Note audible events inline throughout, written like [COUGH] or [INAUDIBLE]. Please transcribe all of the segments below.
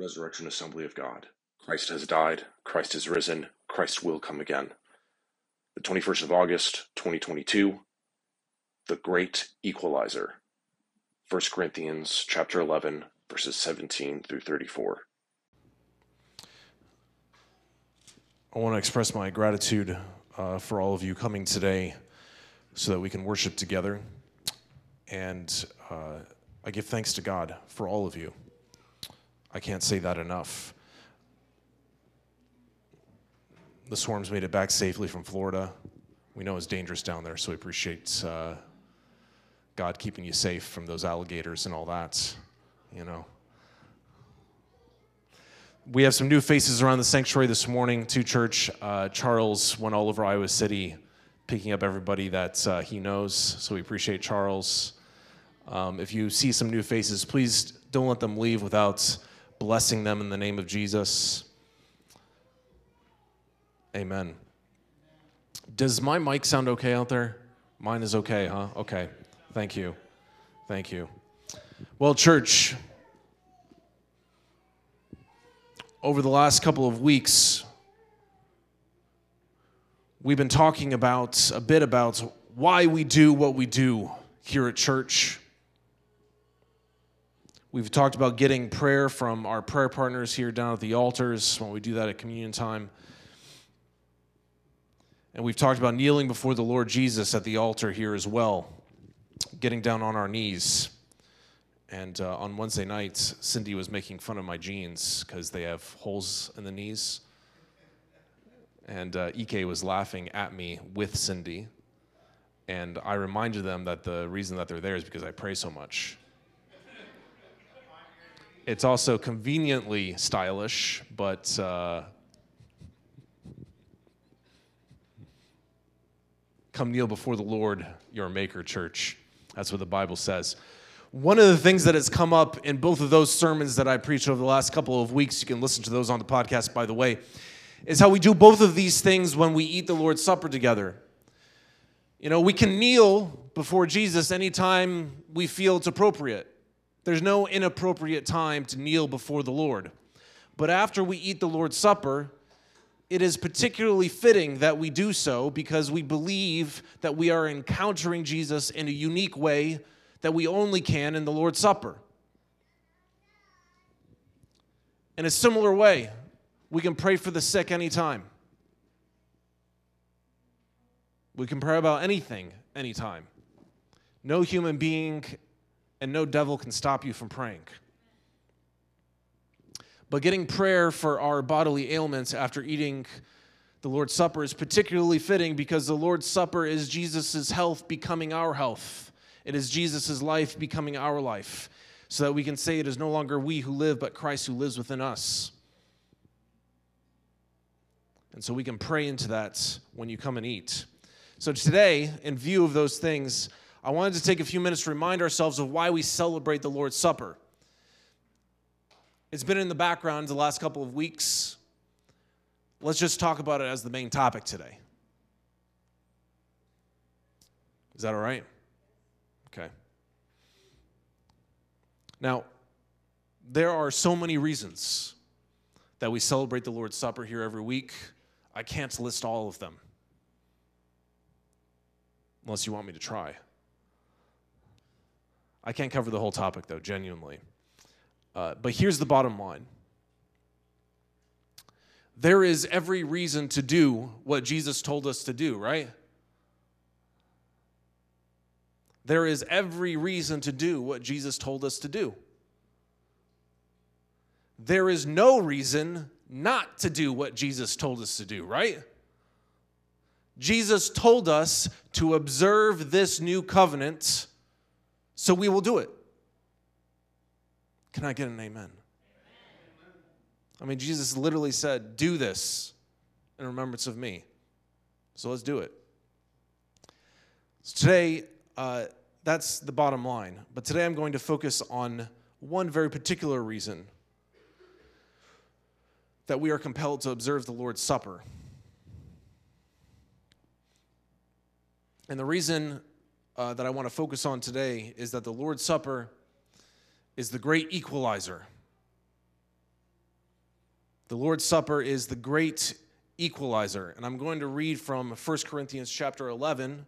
Resurrection Assembly of God. Christ has died, Christ is risen, Christ will come again. The 21st of August, 2022, the great equalizer. 1 Corinthians chapter 11, verses 17 through 34. I want to express my gratitude uh, for all of you coming today so that we can worship together. And uh, I give thanks to God for all of you. I can't say that enough. The swarms made it back safely from Florida. We know it's dangerous down there, so we appreciate uh, God keeping you safe from those alligators and all that, you know. We have some new faces around the sanctuary this morning to church. Uh, Charles went all over Iowa City picking up everybody that uh, he knows, so we appreciate Charles. Um, if you see some new faces, please don't let them leave without blessing them in the name of Jesus. Amen. Does my mic sound okay out there? Mine is okay, huh? Okay. Thank you. Thank you. Well, church, over the last couple of weeks, we've been talking about a bit about why we do what we do here at church. We've talked about getting prayer from our prayer partners here down at the altars when we do that at communion time. And we've talked about kneeling before the Lord Jesus at the altar here as well, getting down on our knees. And uh, on Wednesday nights, Cindy was making fun of my jeans because they have holes in the knees. And uh, was laughing at me with Cindy. And I reminded them that the reason that they're there is because I pray so much. It's also conveniently stylish, but uh, come kneel before the Lord, your Maker, church. That's what the Bible says. One of the things that has come up in both of those sermons that I preached over the last couple of weeks, you can listen to those on the podcast, by the way, is how we do both of these things when we eat the Lord's Supper together. You know, we can kneel before Jesus anytime we feel it's appropriate. There's no inappropriate time to kneel before the Lord. But after we eat the Lord's Supper, it is particularly fitting that we do so because we believe that we are encountering Jesus in a unique way that we only can in the Lord's Supper. In a similar way, we can pray for the sick anytime. We can pray about anything anytime. No human being and no devil can stop you from praying. But getting prayer for our bodily ailments after eating the Lord's Supper is particularly fitting because the Lord's Supper is Jesus' health becoming our health. It is Jesus' life becoming our life, so that we can say it is no longer we who live, but Christ who lives within us. And so we can pray into that when you come and eat. So today, in view of those things, I wanted to take a few minutes to remind ourselves of why we celebrate the Lord's Supper. It's been in the background the last couple of weeks. Let's just talk about it as the main topic today. Is that all right? Okay. Now, there are so many reasons that we celebrate the Lord's Supper here every week. I can't list all of them, unless you want me to try. I can't cover the whole topic, though, genuinely. Uh, but here's the bottom line there is every reason to do what Jesus told us to do, right? There is every reason to do what Jesus told us to do. There is no reason not to do what Jesus told us to do, right? Jesus told us to observe this new covenant, so we will do it. Can I get an amen? I mean, Jesus literally said, Do this in remembrance of me. So let's do it. So today, uh, that's the bottom line. But today I'm going to focus on one very particular reason that we are compelled to observe the Lord's Supper. And the reason uh, that I want to focus on today is that the Lord's Supper is the great equalizer. The Lord's Supper is the great equalizer. And I'm going to read from 1 Corinthians chapter 11,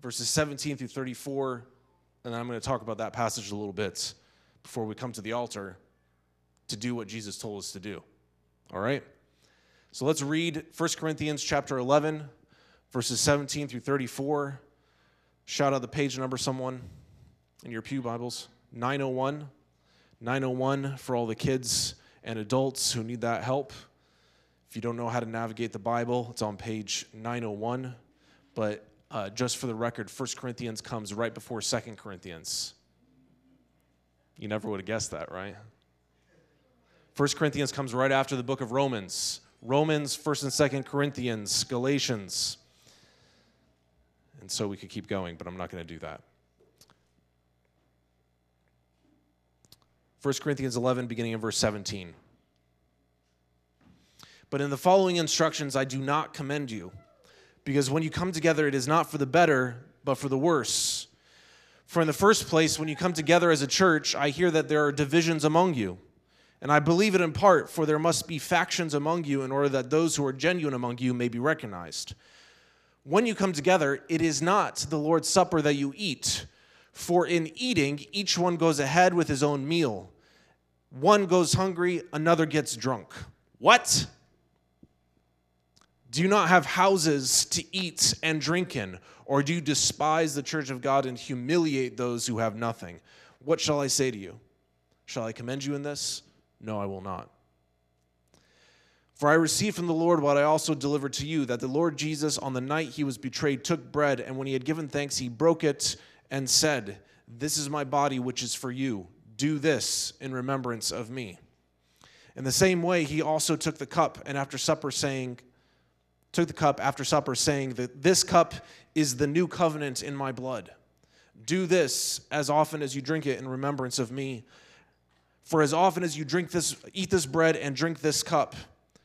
verses 17 through 34. And I'm going to talk about that passage a little bit before we come to the altar to do what Jesus told us to do. All right? So let's read 1 Corinthians chapter 11, verses 17 through 34. Shout out the page number, someone in your Pew Bibles 901. 901 for all the kids and adults who need that help. If you don't know how to navigate the Bible, it's on page 901. But uh, just for the record, 1 Corinthians comes right before 2 Corinthians. You never would have guessed that, right? 1 Corinthians comes right after the book of Romans. Romans, 1st and 2nd Corinthians, Galatians. And so we could keep going, but I'm not going to do that. 1 Corinthians 11, beginning in verse 17. But in the following instructions, I do not commend you, because when you come together, it is not for the better, but for the worse. For in the first place, when you come together as a church, I hear that there are divisions among you. And I believe it in part, for there must be factions among you in order that those who are genuine among you may be recognized. When you come together, it is not the Lord's Supper that you eat, for in eating, each one goes ahead with his own meal. One goes hungry, another gets drunk. What? Do you not have houses to eat and drink in? Or do you despise the church of God and humiliate those who have nothing? What shall I say to you? Shall I commend you in this? No, I will not. For I received from the Lord what I also delivered to you that the Lord Jesus, on the night he was betrayed, took bread, and when he had given thanks, he broke it and said, This is my body, which is for you. Do this in remembrance of me. In the same way, he also took the cup, and after supper, saying, took the cup after supper, saying that this cup is the new covenant in my blood. Do this as often as you drink it in remembrance of me. For as often as you drink this, eat this bread and drink this cup,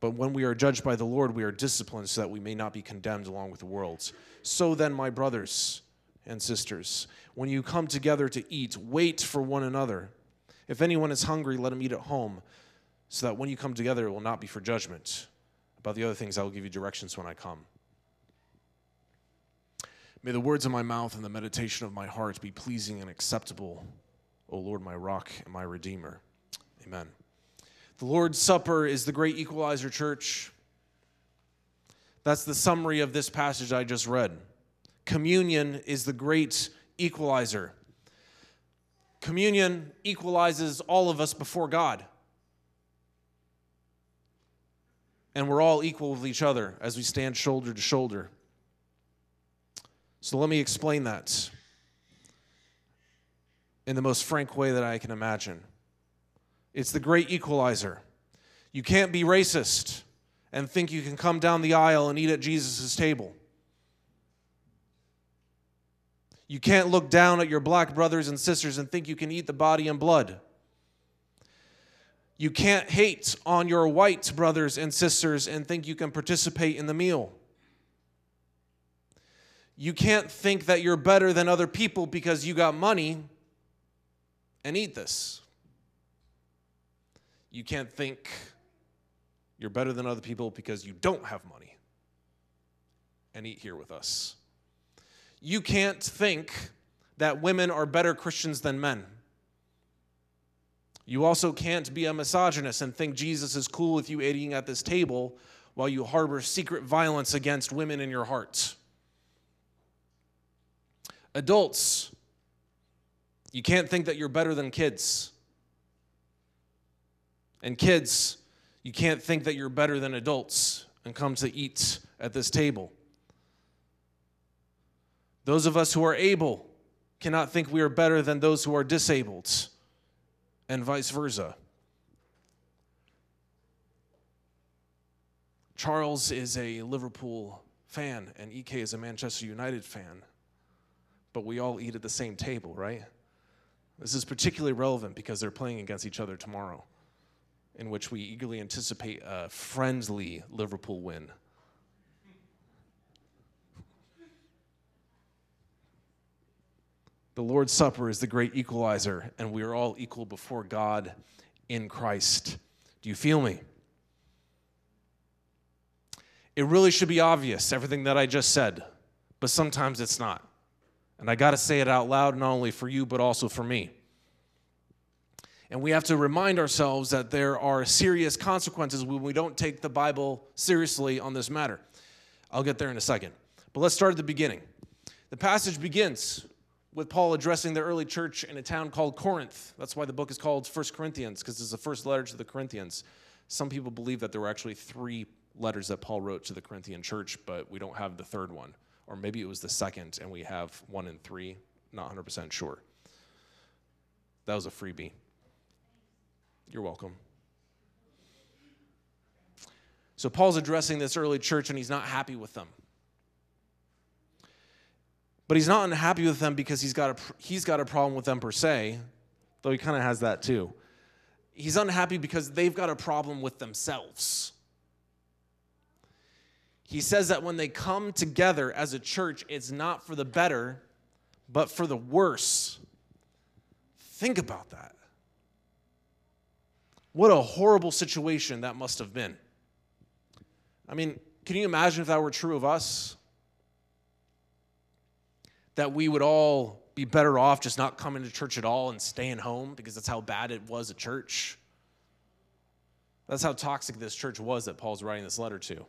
But when we are judged by the Lord, we are disciplined so that we may not be condemned along with the world. So then, my brothers and sisters, when you come together to eat, wait for one another. If anyone is hungry, let him eat at home, so that when you come together, it will not be for judgment. About the other things, I will give you directions when I come. May the words of my mouth and the meditation of my heart be pleasing and acceptable O Lord, my rock and my redeemer. Amen. The Lord's Supper is the great equalizer, church. That's the summary of this passage I just read. Communion is the great equalizer. Communion equalizes all of us before God. And we're all equal with each other as we stand shoulder to shoulder. So let me explain that in the most frank way that I can imagine. It's the great equalizer. You can't be racist and think you can come down the aisle and eat at Jesus' table. You can't look down at your black brothers and sisters and think you can eat the body and blood. You can't hate on your white brothers and sisters and think you can participate in the meal. You can't think that you're better than other people because you got money and eat this. You can't think you're better than other people because you don't have money and eat here with us. You can't think that women are better Christians than men. You also can't be a misogynist and think Jesus is cool with you eating at this table while you harbor secret violence against women in your heart. Adults, you can't think that you're better than kids. And kids, you can't think that you're better than adults and come to eat at this table. Those of us who are able cannot think we are better than those who are disabled, and vice versa. Charles is a Liverpool fan and EK is a Manchester United fan, but we all eat at the same table, right? This is particularly relevant because they're playing against each other tomorrow, in which we eagerly anticipate a friendly Liverpool win. The Lord's Supper is the great equalizer, and we are all equal before God in Christ. Do you feel me? It really should be obvious, everything that I just said, but sometimes it's not. And I got to say it out loud, not only for you, but also for me. And we have to remind ourselves that there are serious consequences when we don't take the Bible seriously on this matter. I'll get there in a second. But let's start at the beginning. The passage begins with Paul addressing the early church in a town called Corinth. That's why the book is called First Corinthians, because it's the first letter to the Corinthians. Some people believe that there were actually three letters that Paul wrote to the Corinthian church, but we don't have the third one. Or maybe it was the second, and we have one and three. Not 100% sure. That was a freebie. You're welcome. So Paul's addressing this early church, and he's not happy with them. But he's not unhappy with them because he's got a, he's got a problem with them per se, though he kind of has that too. He's unhappy because they've got a problem with themselves. He says that when they come together as a church, it's not for the better, but for the worse. Think about that. What a horrible situation that must have been. I mean, can you imagine if that were true of us? That we would all be better off just not coming to church at all and staying home because that's how bad it was at church. That's how toxic this church was that Paul's writing this letter to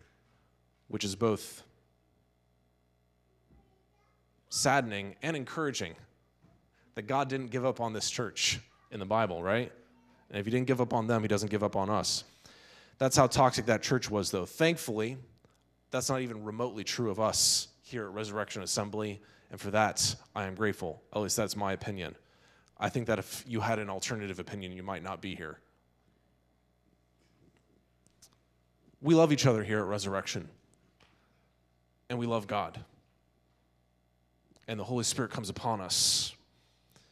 which is both saddening and encouraging that God didn't give up on this church in the Bible, right? And if He didn't give up on them, He doesn't give up on us. That's how toxic that church was, though. Thankfully, that's not even remotely true of us here at Resurrection Assembly, and for that, I am grateful. At least that's my opinion. I think that if you had an alternative opinion, you might not be here. We love each other here at Resurrection and we love God. And the Holy Spirit comes upon us.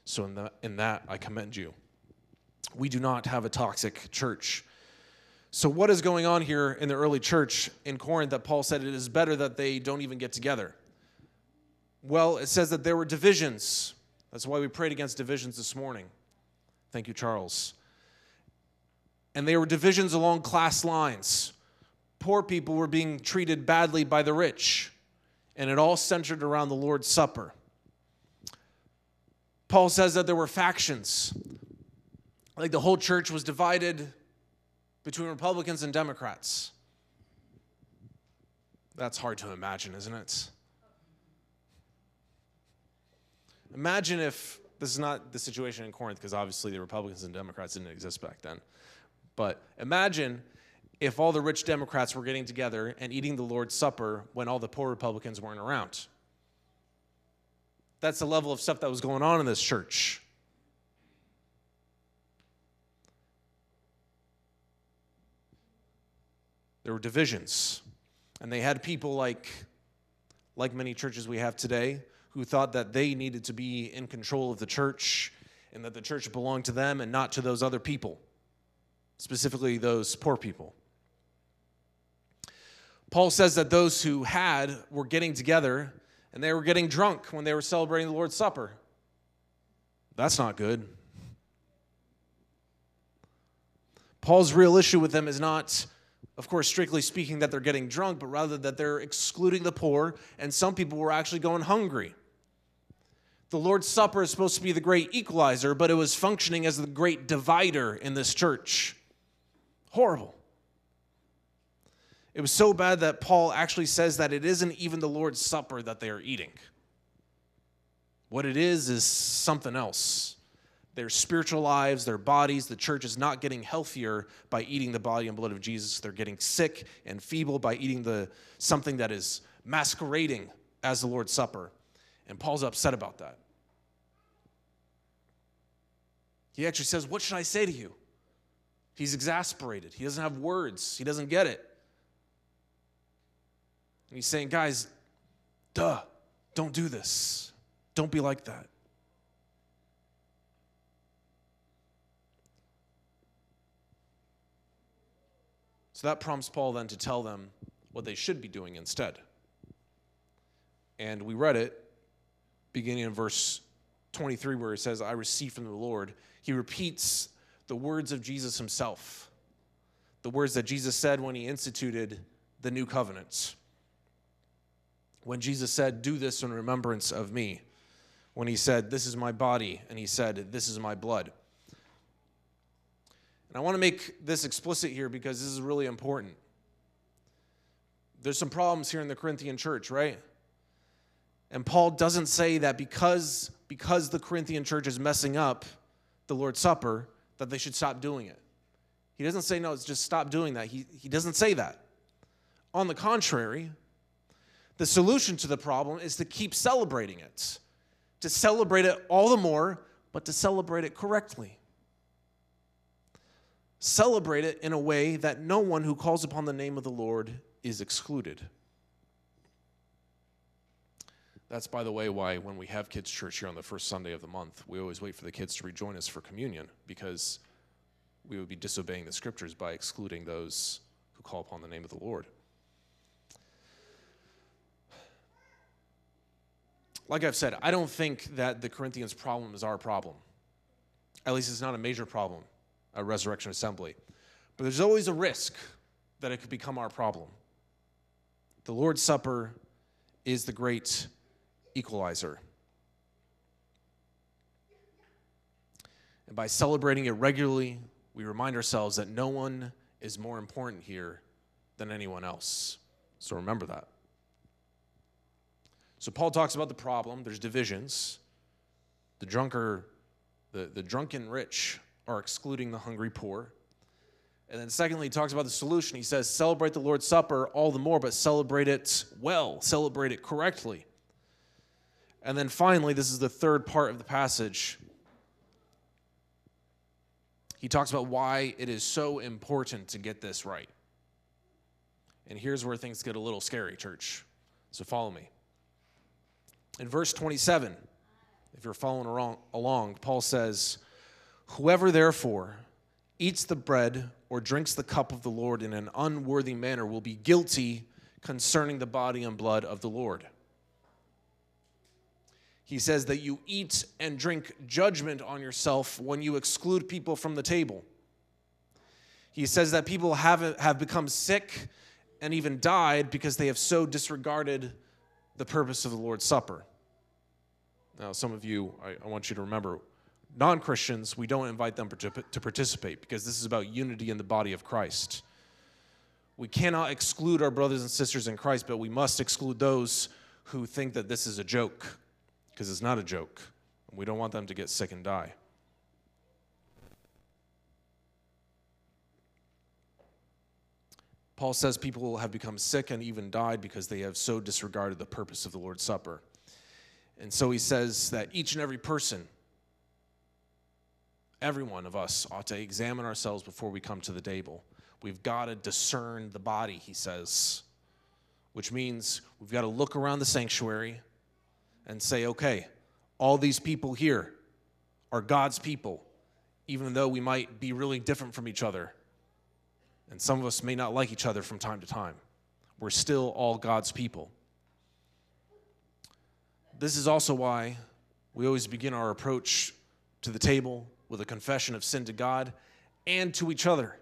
So, in, the, in that, I commend you. We do not have a toxic church. So, what is going on here in the early church in Corinth that Paul said it is better that they don't even get together? Well, it says that there were divisions. That's why we prayed against divisions this morning. Thank you, Charles. And there were divisions along class lines poor people were being treated badly by the rich, and it all centered around the Lord's Supper. Paul says that there were factions. Like the whole church was divided between Republicans and Democrats. That's hard to imagine, isn't it? Imagine if this is not the situation in Corinth, because obviously the Republicans and Democrats didn't exist back then. But imagine if all the rich Democrats were getting together and eating the Lord's Supper when all the poor Republicans weren't around. That's the level of stuff that was going on in this church. There were divisions. And they had people like, like many churches we have today who thought that they needed to be in control of the church and that the church belonged to them and not to those other people, specifically those poor people. Paul says that those who had were getting together and they were getting drunk when they were celebrating the Lord's Supper. That's not good. Paul's real issue with them is not, of course, strictly speaking, that they're getting drunk, but rather that they're excluding the poor, and some people were actually going hungry. The Lord's Supper is supposed to be the great equalizer, but it was functioning as the great divider in this church. Horrible. It was so bad that Paul actually says that it isn't even the Lord's Supper that they are eating. What it is is something else. Their spiritual lives, their bodies, the church is not getting healthier by eating the body and blood of Jesus. They're getting sick and feeble by eating the something that is masquerading as the Lord's Supper. And Paul's upset about that. He actually says, What should I say to you? He's exasperated. He doesn't have words, he doesn't get it. And he's saying, guys, duh, don't do this. Don't be like that. So that prompts Paul then to tell them what they should be doing instead. And we read it beginning in verse 23, where it says, I received from the Lord. He repeats the words of Jesus himself, the words that Jesus said when he instituted the new covenants. When Jesus said, Do this in remembrance of me. When he said, This is my body, and he said, This is my blood. And I want to make this explicit here because this is really important. There's some problems here in the Corinthian church, right? And Paul doesn't say that because, because the Corinthian church is messing up the Lord's Supper, that they should stop doing it. He doesn't say, no, it's just stop doing that. He, he doesn't say that. On the contrary, the solution to the problem is to keep celebrating it, to celebrate it all the more, but to celebrate it correctly celebrate it in a way that no one who calls upon the name of the Lord is excluded. That's, by the way, why when we have kids' church here on the first Sunday of the month, we always wait for the kids to rejoin us for communion because we would be disobeying the scriptures by excluding those who call upon the name of the Lord. Like I've said, I don't think that the Corinthians' problem is our problem. At least it's not a major problem a Resurrection Assembly. But there's always a risk that it could become our problem. The Lord's Supper is the great equalizer. And by celebrating it regularly, we remind ourselves that no one is more important here than anyone else. So remember that. So Paul talks about the problem. There's divisions. The drunker, the, the drunken rich are excluding the hungry poor. And then, secondly, he talks about the solution. He says, celebrate the Lord's Supper all the more, but celebrate it well, celebrate it correctly. And then finally, this is the third part of the passage. He talks about why it is so important to get this right. And here's where things get a little scary, church. So follow me. In verse 27, if you're following along, Paul says, Whoever therefore eats the bread or drinks the cup of the Lord in an unworthy manner will be guilty concerning the body and blood of the Lord. He says that you eat and drink judgment on yourself when you exclude people from the table. He says that people have, have become sick and even died because they have so disregarded the purpose of the Lord's Supper. Now, some of you, I, I want you to remember, non Christians, we don't invite them to participate because this is about unity in the body of Christ. We cannot exclude our brothers and sisters in Christ, but we must exclude those who think that this is a joke because it's not a joke. We don't want them to get sick and die. Paul says people have become sick and even died because they have so disregarded the purpose of the Lord's Supper. And so he says that each and every person every one of us ought to examine ourselves before we come to the table. We've got to discern the body, he says, which means we've got to look around the sanctuary and say, okay, all these people here are God's people, even though we might be really different from each other. And some of us may not like each other from time to time. We're still all God's people. This is also why we always begin our approach to the table with a confession of sin to God and to each other.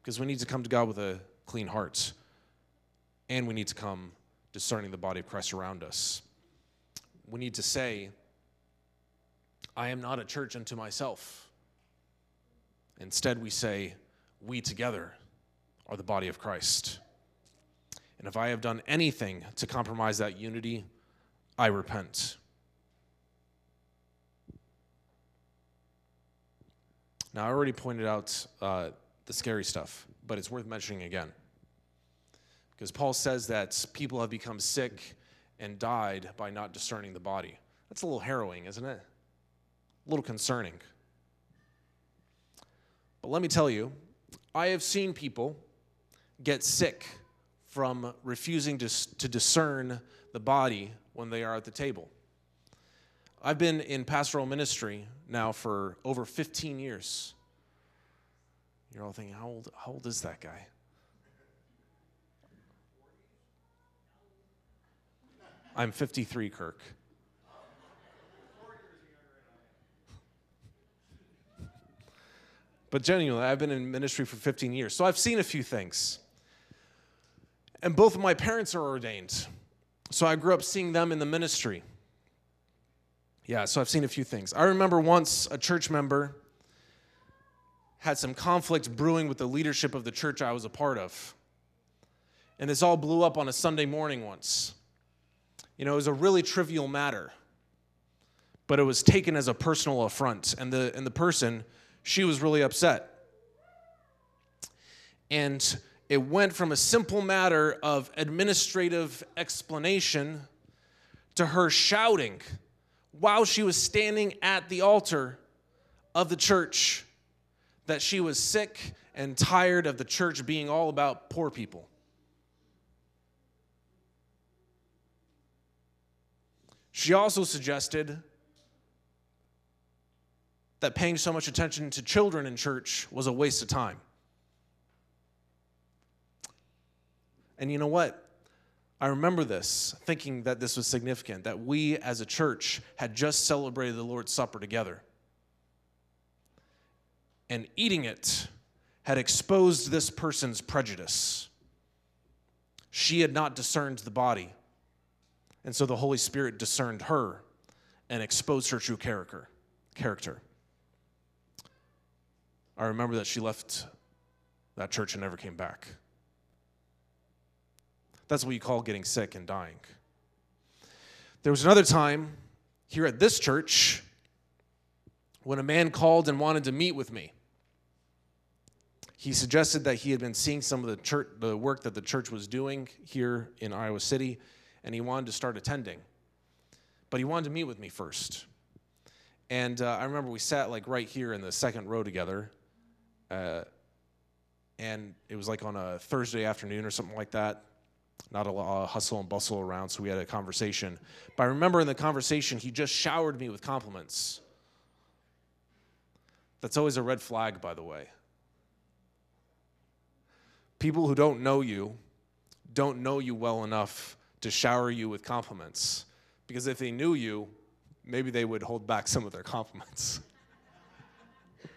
Because we need to come to God with a clean heart. And we need to come discerning the body of Christ around us. We need to say, I am not a church unto myself. Instead, we say, we together are the body of Christ. And if I have done anything to compromise that unity, I repent. Now, I already pointed out uh, the scary stuff, but it's worth mentioning again. Because Paul says that people have become sick and died by not discerning the body. That's a little harrowing, isn't it? A little concerning. But let me tell you, I have seen people get sick from refusing to, to discern the body when they are at the table. I've been in pastoral ministry now for over 15 years. You're all thinking, how old, how old is that guy? I'm 53, Kirk. But genuinely, I've been in ministry for 15 years, so I've seen a few things. And both of my parents are ordained, so I grew up seeing them in the ministry. Yeah, so I've seen a few things. I remember once a church member had some conflict brewing with the leadership of the church I was a part of. And this all blew up on a Sunday morning once. You know, it was a really trivial matter, but it was taken as a personal affront. And the, and the person, she was really upset. And it went from a simple matter of administrative explanation to her shouting while she was standing at the altar of the church that she was sick and tired of the church being all about poor people. She also suggested that paying so much attention to children in church was a waste of time. And you know what? I remember this, thinking that this was significant, that we as a church had just celebrated the Lord's Supper together. And eating it had exposed this person's prejudice. She had not discerned the body. And so the Holy Spirit discerned her and exposed her true character. Character. I remember that she left that church and never came back. That's what you call getting sick and dying. There was another time here at this church when a man called and wanted to meet with me. He suggested that he had been seeing some of the church, the work that the church was doing here in Iowa City, and he wanted to start attending. But he wanted to meet with me first. And uh, I remember we sat like right here in the second row together. Uh, and it was like on a Thursday afternoon or something like that. Not a lot of hustle and bustle around, so we had a conversation. But I remember in the conversation, he just showered me with compliments. That's always a red flag, by the way. People who don't know you don't know you well enough to shower you with compliments. Because if they knew you, maybe they would hold back some of their compliments. [LAUGHS]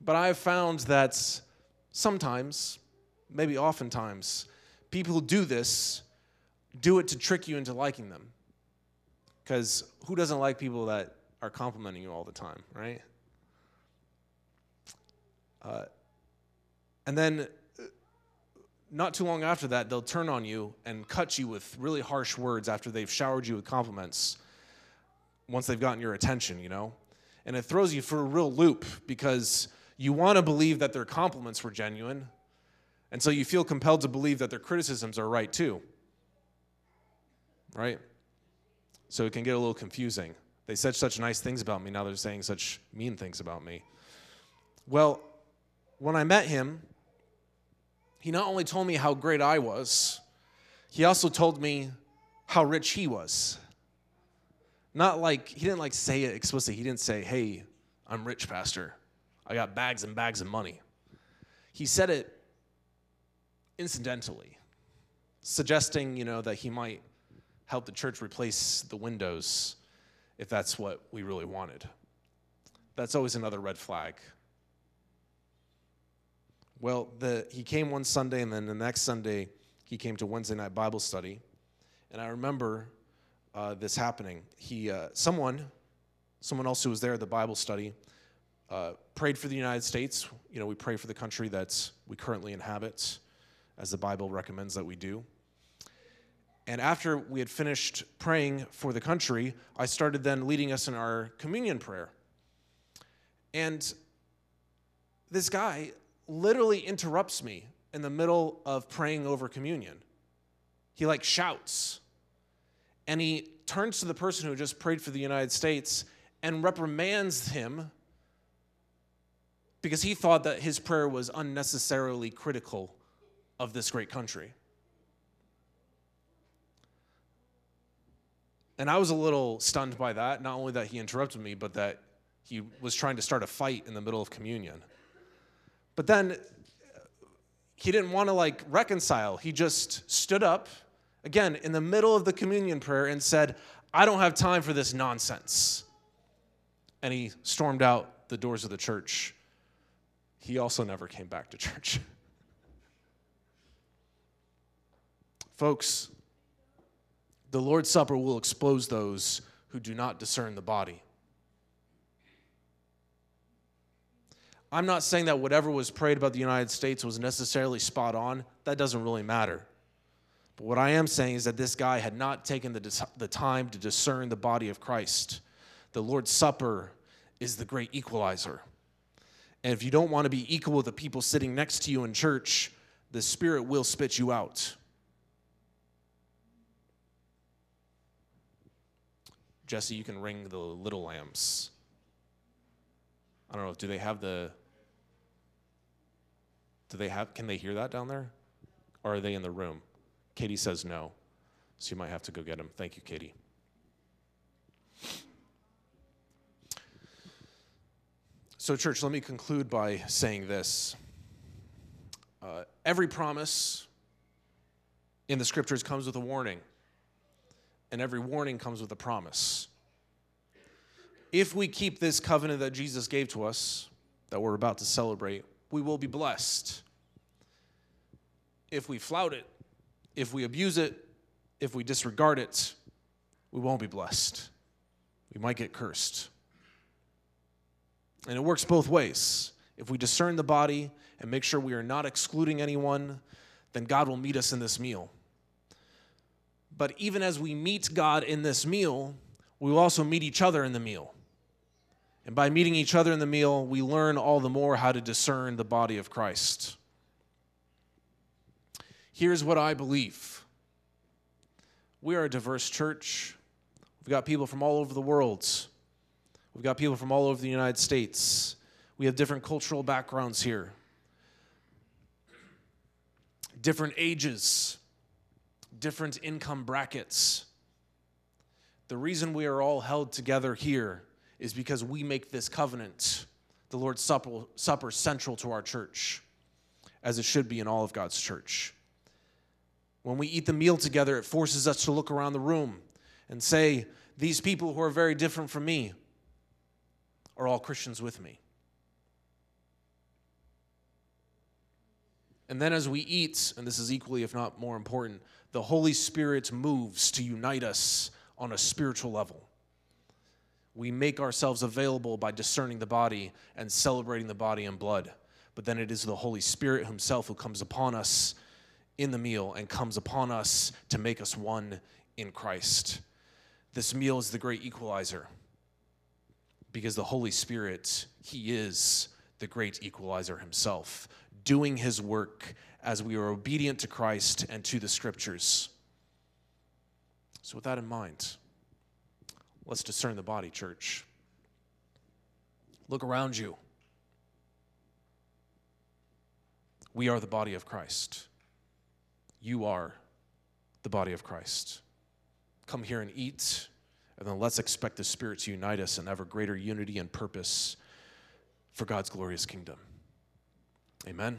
but I've found that sometimes, maybe oftentimes, people who do this do it to trick you into liking them. Because who doesn't like people that are complimenting you all the time, right? Uh, and then not too long after that, they'll turn on you and cut you with really harsh words after they've showered you with compliments once they've gotten your attention, you know? And it throws you for a real loop because you want to believe that their compliments were genuine. And so you feel compelled to believe that their criticisms are right too. Right? So it can get a little confusing. They said such nice things about me, now they're saying such mean things about me. Well, when I met him, he not only told me how great I was, he also told me how rich he was. Not like, he didn't like say it explicitly. He didn't say, hey, I'm rich, Pastor. I got bags and bags of money. He said it incidentally, suggesting, you know, that he might help the church replace the windows if that's what we really wanted. That's always another red flag. Well, the, he came one Sunday, and then the next Sunday, he came to Wednesday night Bible study. And I remember uh, this happening. He, uh, someone, someone else who was there at the Bible study, uh, prayed for the United States. You know, we pray for the country that we currently inhabit, as the Bible recommends that we do. And after we had finished praying for the country, I started then leading us in our communion prayer. And this guy literally interrupts me in the middle of praying over communion. He like shouts. And he turns to the person who just prayed for the United States and reprimands him because he thought that his prayer was unnecessarily critical of this great country. And I was a little stunned by that, not only that he interrupted me, but that he was trying to start a fight in the middle of communion. But then uh, he didn't want to like reconcile. He just stood up again in the middle of the communion prayer and said, I don't have time for this nonsense. And he stormed out the doors of the church. He also never came back to church. [LAUGHS] Folks, the Lord's Supper will expose those who do not discern the body. I'm not saying that whatever was prayed about the United States was necessarily spot on. That doesn't really matter. But what I am saying is that this guy had not taken the, the time to discern the body of Christ. The Lord's Supper is the great equalizer. And if you don't want to be equal with the people sitting next to you in church, the Spirit will spit you out. Jesse, you can ring the little lamps. I don't know, do they have the do they have can they hear that down there? Or are they in the room? Katie says no. So you might have to go get them. Thank you, Katie. So, church, let me conclude by saying this. Uh, every promise in the scriptures comes with a warning and every warning comes with a promise. If we keep this covenant that Jesus gave to us, that we're about to celebrate, we will be blessed. If we flout it, if we abuse it, if we disregard it, we won't be blessed. We might get cursed. And it works both ways. If we discern the body and make sure we are not excluding anyone, then God will meet us in this meal. But even as we meet God in this meal, we will also meet each other in the meal. And by meeting each other in the meal, we learn all the more how to discern the body of Christ. Here's what I believe we are a diverse church. We've got people from all over the world. We've got people from all over the United States. We have different cultural backgrounds here, different ages, different income brackets. The reason we are all held together here is because we make this covenant, the Lord's Supper, Supper, central to our church, as it should be in all of God's church. When we eat the meal together, it forces us to look around the room and say, These people who are very different from me are all Christians with me. And then as we eat, and this is equally, if not more important, the Holy Spirit moves to unite us on a spiritual level. We make ourselves available by discerning the body and celebrating the body and blood. But then it is the Holy Spirit Himself who comes upon us in the meal and comes upon us to make us one in Christ. This meal is the great equalizer because the Holy Spirit, He is the great equalizer Himself, doing His work as we are obedient to Christ and to the scriptures. So, with that in mind, let's discern the body, church. Look around you. We are the body of Christ. You are the body of Christ. Come here and eat, and then let's expect the Spirit to unite us in ever greater unity and purpose for God's glorious kingdom. Amen.